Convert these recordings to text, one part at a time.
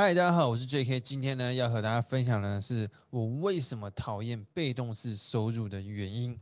嗨，大家好，我是 J.K。今天呢，要和大家分享的是我为什么讨厌被动式收入的原因。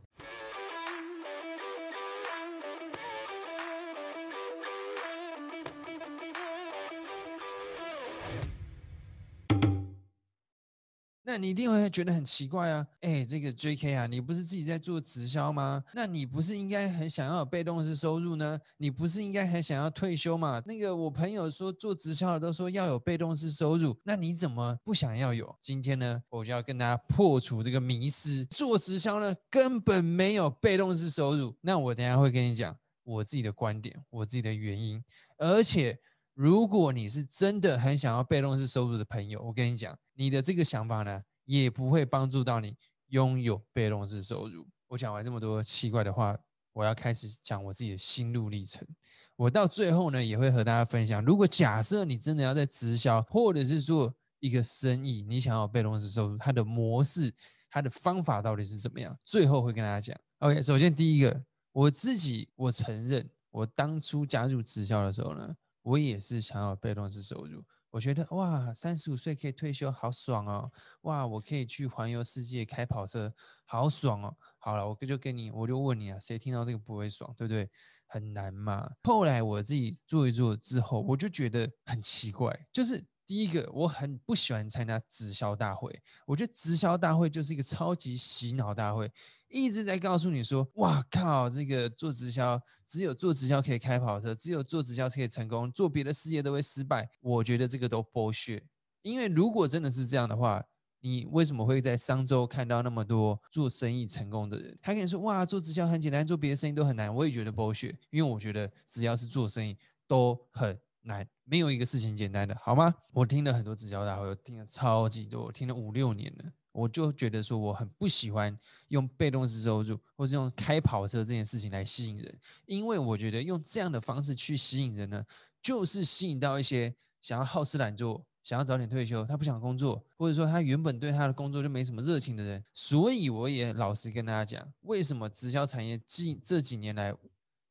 你一定会觉得很奇怪啊！哎，这个 J.K. 啊，你不是自己在做直销吗？那你不是应该很想要有被动式收入呢？你不是应该很想要退休吗？那个我朋友说做直销的都说要有被动式收入，那你怎么不想要有？今天呢，我就要跟大家破除这个迷思，做直销呢根本没有被动式收入。那我等下会跟你讲我自己的观点，我自己的原因，而且。如果你是真的很想要被动式收入的朋友，我跟你讲，你的这个想法呢，也不会帮助到你拥有被动式收入。我讲完这么多奇怪的话，我要开始讲我自己的心路历程。我到最后呢，也会和大家分享，如果假设你真的要在直销或者是做一个生意，你想要被动式收入，它的模式、它的方法到底是怎么样？最后会跟大家讲。OK，首先第一个，我自己我承认，我当初加入直销的时候呢。我也是想要被动式收入，我觉得哇，三十五岁可以退休，好爽哦！哇，我可以去环游世界，开跑车，好爽哦！好了，我就跟你，我就问你啊，谁听到这个不会爽，对不对？很难嘛。后来我自己做一做之后，我就觉得很奇怪，就是第一个，我很不喜欢参加直销大会，我觉得直销大会就是一个超级洗脑大会。一直在告诉你说：“哇靠，这个做直销只有做直销可以开跑车，只有做直销可以成功，做别的事业都会失败。”我觉得这个都剥削。因为如果真的是这样的话，你为什么会在商周看到那么多做生意成功的人？他跟你说：“哇，做直销很简单，做别的生意都很难。”我也觉得剥削，因为我觉得只要是做生意都很难，没有一个事情简单的，好吗？我听了很多直销大会，我听了超级多，听了五六年了。我就觉得说，我很不喜欢用被动式收入，或是用开跑车这件事情来吸引人，因为我觉得用这样的方式去吸引人呢，就是吸引到一些想要好吃懒做、想要早点退休、他不想工作，或者说他原本对他的工作就没什么热情的人。所以我也老实跟大家讲，为什么直销产业近这几年来，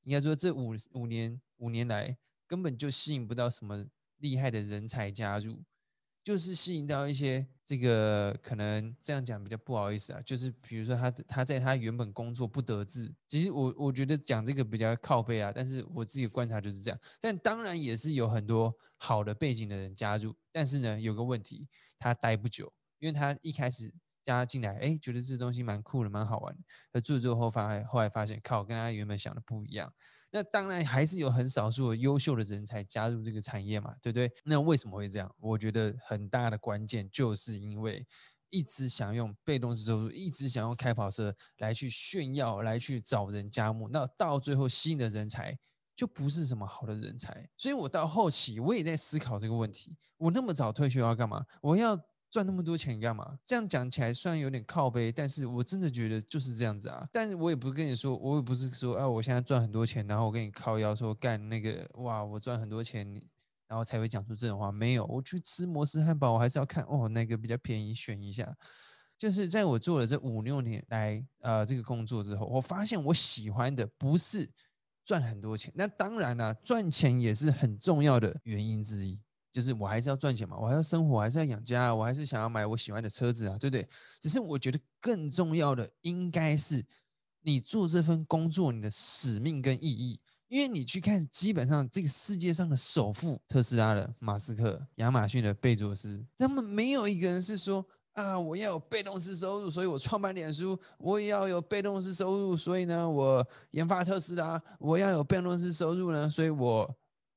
应该说这五五年五年来，根本就吸引不到什么厉害的人才加入。就是吸引到一些这个可能这样讲比较不好意思啊，就是比如说他他在他原本工作不得志，其实我我觉得讲这个比较靠背啊，但是我自己观察就是这样。但当然也是有很多好的背景的人加入，但是呢有个问题，他待不久，因为他一开始加进来，哎，觉得这东西蛮酷的，蛮好玩的，而做之后发后来发现靠，跟他原本想的不一样。那当然还是有很少数的优秀的人才加入这个产业嘛，对不对？那为什么会这样？我觉得很大的关键就是因为一直想用被动式收入，一直想用开跑车来去炫耀，来去找人加盟，那到最后吸引的人才就不是什么好的人才。所以我到后期我也在思考这个问题：我那么早退休要干嘛？我要。赚那么多钱干嘛？这样讲起来虽然有点靠背，但是我真的觉得就是这样子啊。但是我也不跟你说，我也不是说，哎，我现在赚很多钱，然后我跟你靠腰说干那个，哇，我赚很多钱，然后才会讲出这种话。没有，我去吃摩斯汉堡，我还是要看哦，那个比较便宜，选一下。就是在我做了这五六年来，呃，这个工作之后，我发现我喜欢的不是赚很多钱，那当然了，赚钱也是很重要的原因之一。就是我还是要赚钱嘛，我还要生活，还是要养家，我还是想要买我喜欢的车子啊，对不对？只是我觉得更重要的应该是你做这份工作你的使命跟意义。因为你去看，基本上这个世界上的首富，特斯拉的马斯克、亚马逊的贝佐斯，他们没有一个人是说啊，我要有被动式收入，所以我创办脸书；我也要有被动式收入，所以呢，我研发特斯拉；我要有被动式收入呢，所以我。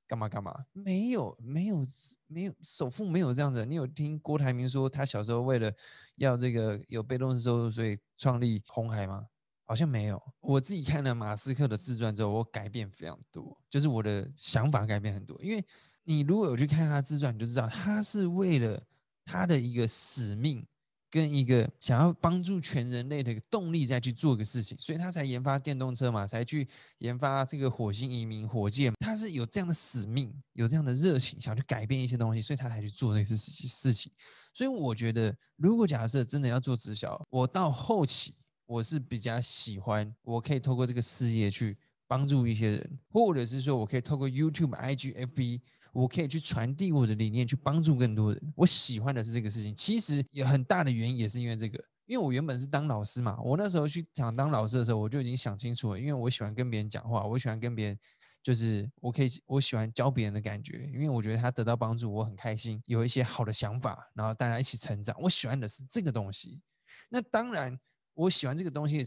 干嘛干嘛？没有，没有，没有，首富没有这样子。你有听郭台铭说他小时候为了要这个有被动收入，所以创立红海吗？好像没有。我自己看了马斯克的自传之后，我改变非常多，就是我的想法改变很多。因为你如果有去看他自传，你就知道他是为了他的一个使命。跟一个想要帮助全人类的一个动力再去做一个事情，所以他才研发电动车嘛，才去研发这个火星移民火箭。他是有这样的使命，有这样的热情，想去改变一些东西，所以他才去做那些事情。所以我觉得，如果假设真的要做直销，我到后期我是比较喜欢，我可以透过这个事业去帮助一些人，或者是说我可以透过 YouTube、IG、FB，我可以去传递我的理念，去帮助更多人。我喜欢的是这个事情。其实有很大的原因也是因为这个，因为我原本是当老师嘛。我那时候去想当老师的时候，我就已经想清楚了，因为我喜欢跟别人讲话，我喜欢跟别人，就是我可以，我喜欢教别人的感觉，因为我觉得他得到帮助，我很开心，有一些好的想法，然后大家一起成长。我喜欢的是这个东西。那当然，我喜欢这个东西的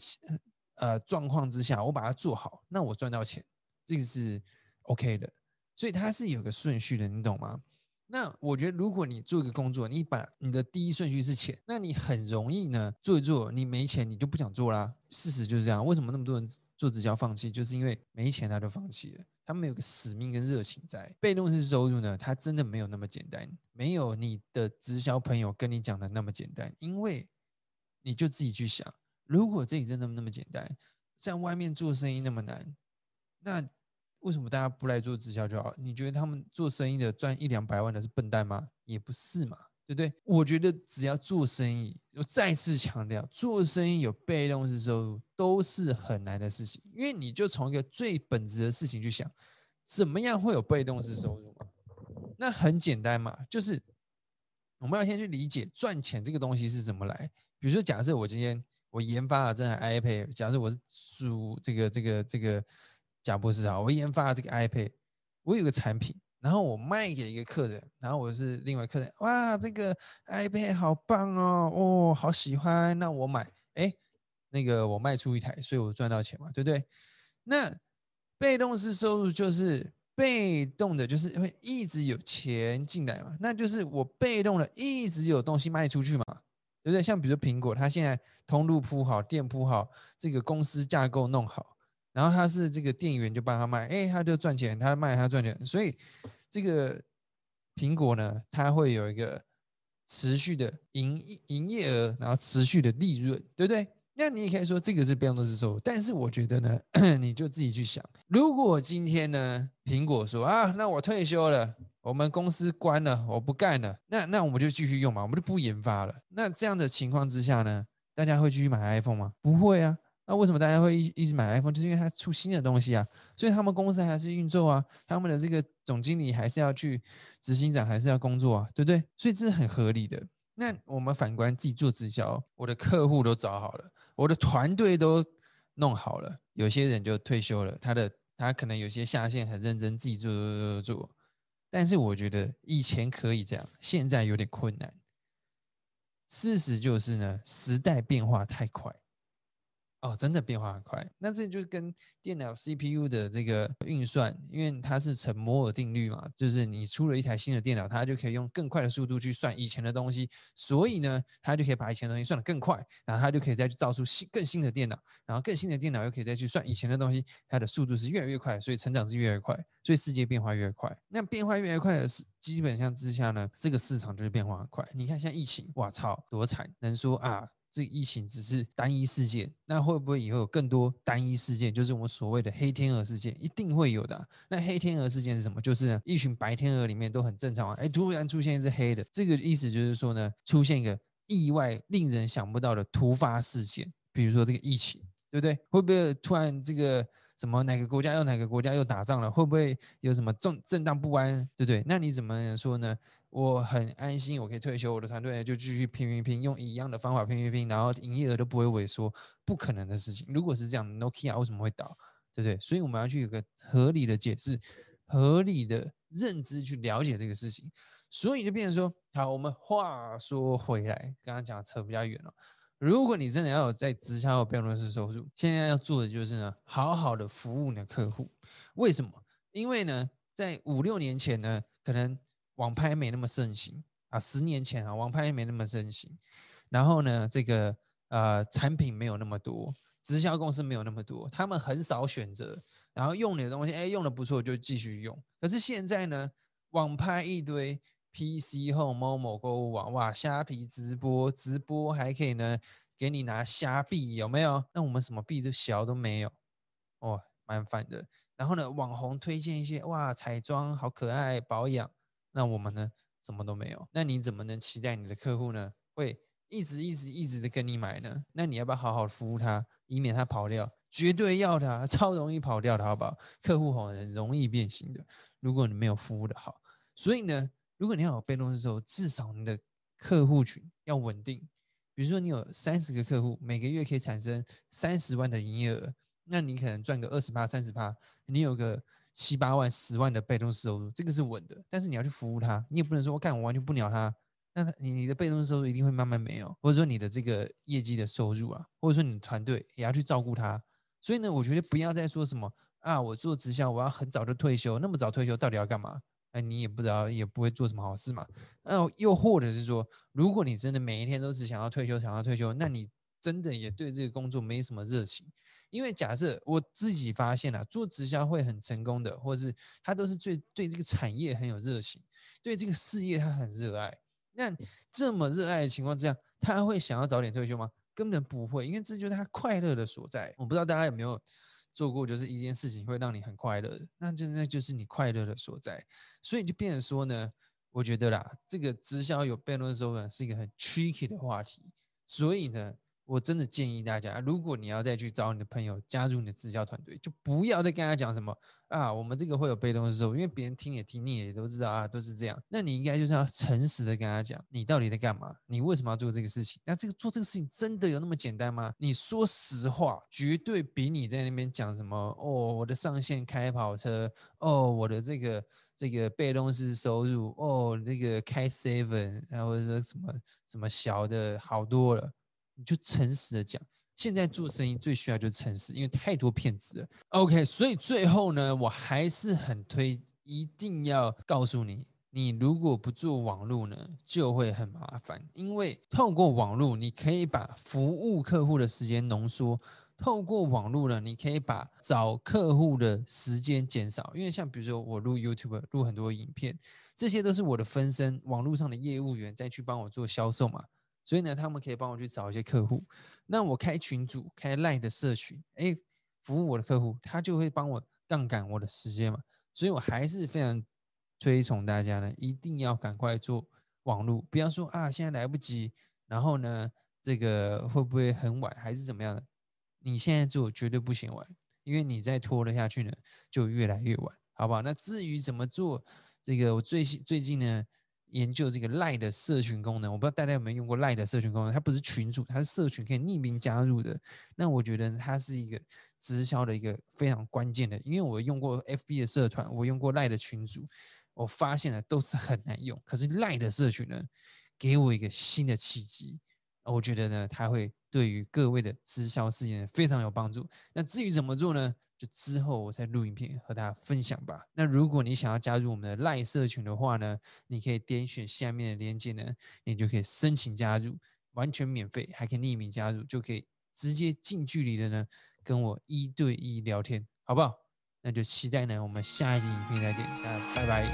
呃状况之下，我把它做好，那我赚到钱，这个是 OK 的。所以它是有个顺序的，你懂吗？那我觉得，如果你做一个工作，你把你的第一顺序是钱，那你很容易呢做一做，你没钱你就不想做啦。事实就是这样。为什么那么多人做直销放弃？就是因为没钱他就放弃了。他们有个使命跟热情在。被动式收入呢，它真的没有那么简单，没有你的直销朋友跟你讲的那么简单。因为你就自己去想，如果这里真的那么简单，在外面做生意那么难，那。为什么大家不来做直销就好？你觉得他们做生意的赚一两百万的是笨蛋吗？也不是嘛，对不对？我觉得只要做生意，我再次强调，做生意有被动式收入都是很难的事情。因为你就从一个最本质的事情去想，怎么样会有被动式收入嘛？那很简单嘛，就是我们要先去理解赚钱这个东西是怎么来。比如说，假设我今天我研发了这台 iPad，假设我是属这个这个这个。贾博士啊，我研发了这个 iPad，我有个产品，然后我卖给一个客人，然后我是另外客人，哇，这个 iPad 好棒哦，哦，好喜欢，那我买，哎，那个我卖出一台，所以我赚到钱嘛，对不对？那被动式收入就是被动的，就是会一直有钱进来嘛，那就是我被动的一直有东西卖出去嘛，对不对？像比如说苹果，它现在通路铺好，店铺好，这个公司架构弄好。然后他是这个店员就帮他卖，哎，他就赚钱，他卖他赚钱，所以这个苹果呢，它会有一个持续的营营业额，然后持续的利润，对不对？那你也可以说这个是被动式收入，但是我觉得呢，你就自己去想，如果今天呢，苹果说啊，那我退休了，我们公司关了，我不干了，那那我们就继续用嘛，我们就不研发了。那这样的情况之下呢，大家会继续买 iPhone 吗？不会啊。那为什么大家会一一直买 iPhone？就是因为它出新的东西啊，所以他们公司还是运作啊，他们的这个总经理还是要去，执行长还是要工作啊，对不对？所以这是很合理的。那我们反观自己做直销，我的客户都找好了，我的团队都弄好了，有些人就退休了，他的他可能有些下线很认真，自己做做做做。但是我觉得以前可以这样，现在有点困难。事实就是呢，时代变化太快。哦，真的变化很快。那这就是跟电脑 CPU 的这个运算，因为它是成摩尔定律嘛，就是你出了一台新的电脑，它就可以用更快的速度去算以前的东西，所以呢，它就可以把以前的东西算得更快，然后它就可以再去造出新更新的电脑，然后更新的电脑又可以再去算以前的东西，它的速度是越来越快，所以成长是越来越快，所以世界变化越快。那变化越来越快的是基本上之下呢，这个市场就是变化很快。你看像疫情，哇操，多惨！能说啊？这疫情只是单一事件，那会不会以后有更多单一事件？就是我们所谓的黑天鹅事件，一定会有的。那黑天鹅事件是什么？就是，一群白天鹅里面都很正常啊，哎，突然出现一只黑的，这个意思就是说呢，出现一个意外、令人想不到的突发事件，比如说这个疫情，对不对？会不会突然这个什么哪个国家又哪个国家又打仗了？会不会有什么震震荡不安？对不对？那你怎么说呢？我很安心，我可以退休，我的团队就继续拼拼拼，用一样的方法拼拼拼，然后营业额都不会萎缩，不可能的事情。如果是这样，Nokia 为什么会倒？对不对？所以我们要去有个合理的解释，合理的认知去了解这个事情。所以就变成说，好，我们话说回来，刚刚讲的扯比较远了。如果你真的要有在直销标论式收入，现在要做的就是呢，好好的服务你的客户。为什么？因为呢，在五六年前呢，可能。网拍没那么盛行啊，十年前啊，网拍没那么盛行。然后呢，这个呃产品没有那么多，直销公司没有那么多，他们很少选择。然后用你的东西，哎，用的不错就继续用。可是现在呢，网拍一堆，PC 后某某购物网，哇，虾皮直播，直播还可以呢，给你拿虾币，有没有？那我们什么币都小都没有，哦，蛮烦的。然后呢，网红推荐一些，哇，彩妆好可爱，保养。那我们呢，什么都没有。那你怎么能期待你的客户呢，会一直一直一直的跟你买呢？那你要不要好好服务他，以免他跑掉？绝对要的，超容易跑掉的，好不好？客户很容易变心的。如果你没有服务的好，所以呢，如果你要有被动式收入，至少你的客户群要稳定。比如说你有三十个客户，每个月可以产生三十万的营业额，那你可能赚个二十趴、三十趴，你有个七八万、十万的被动收入，这个是稳的。但是你要去服务他，你也不能说我干我完全不鸟他，那你你的被动收入一定会慢慢没有，或者说你的这个业绩的收入啊，或者说你的团队也要去照顾他。所以呢，我觉得不要再说什么啊，我做直销我要很早就退休，那么早退休到底要干嘛？哎，你也不知道，也不会做什么好事嘛。呃，又或者是说，如果你真的每一天都只想要退休，想要退休，那你真的也对这个工作没什么热情。因为假设我自己发现了，做直销会很成功的，或是他都是最对这个产业很有热情，对这个事业他很热爱。那这么热爱的情况之下，他会想要早点退休吗？根本不会，因为这就是他快乐的所在。我不知道大家有没有。做过就是一件事情会让你很快乐，那就那就是你快乐的所在，所以就变成说呢，我觉得啦，这个直销有悖论收呢是一个很 tricky 的话题，所以呢。我真的建议大家，如果你要再去找你的朋友加入你的直销团队，就不要再跟他讲什么啊，我们这个会有被动收入，因为别人听也听腻了也都知道啊，都是这样。那你应该就是要诚实的跟他讲，你到底在干嘛？你为什么要做这个事情？那这个做这个事情真的有那么简单吗？你说实话，绝对比你在那边讲什么哦，我的上线开跑车，哦，我的这个这个被动式收入，哦，那个开 seven，然后说什么什么小的好多了。你就诚实的讲，现在做生意最需要就是诚实，因为太多骗子了。OK，所以最后呢，我还是很推，一定要告诉你，你如果不做网络呢，就会很麻烦。因为透过网络，你可以把服务客户的时间浓缩；透过网络呢，你可以把找客户的时间减少。因为像比如说我录 YouTube，录很多影片，这些都是我的分身，网络上的业务员再去帮我做销售嘛。所以呢，他们可以帮我去找一些客户。那我开群主，开赖的社群，哎，服务我的客户，他就会帮我杠杆我的时间嘛。所以我还是非常推崇大家呢，一定要赶快做网络，不要说啊，现在来不及，然后呢，这个会不会很晚，还是怎么样的？你现在做绝对不嫌晚，因为你再拖了下去呢，就越来越晚，好不好？那至于怎么做，这个我最最近呢？研究这个赖的社群功能，我不知道大家有没有用过赖的社群功能。它不是群主，它是社群，可以匿名加入的。那我觉得它是一个直销的一个非常关键的，因为我用过 FB 的社团，我用过赖的群主，我发现了都是很难用。可是赖的社群呢，给我一个新的契机，我觉得呢，它会对于各位的直销事业非常有帮助。那至于怎么做呢？之后我再录影片和大家分享吧。那如果你想要加入我们的赖社群的话呢，你可以点选下面的链接呢，你就可以申请加入，完全免费，还可以匿名加入，就可以直接近距离的呢跟我一对一聊天，好不好？那就期待呢我们下一集影片再见，大家拜拜。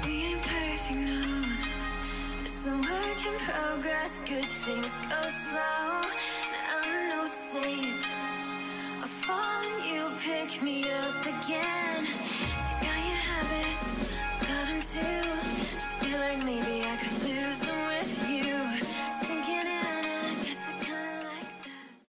falling, you pick me up again. Got your habits, got them too. Just feel like maybe I could lose them.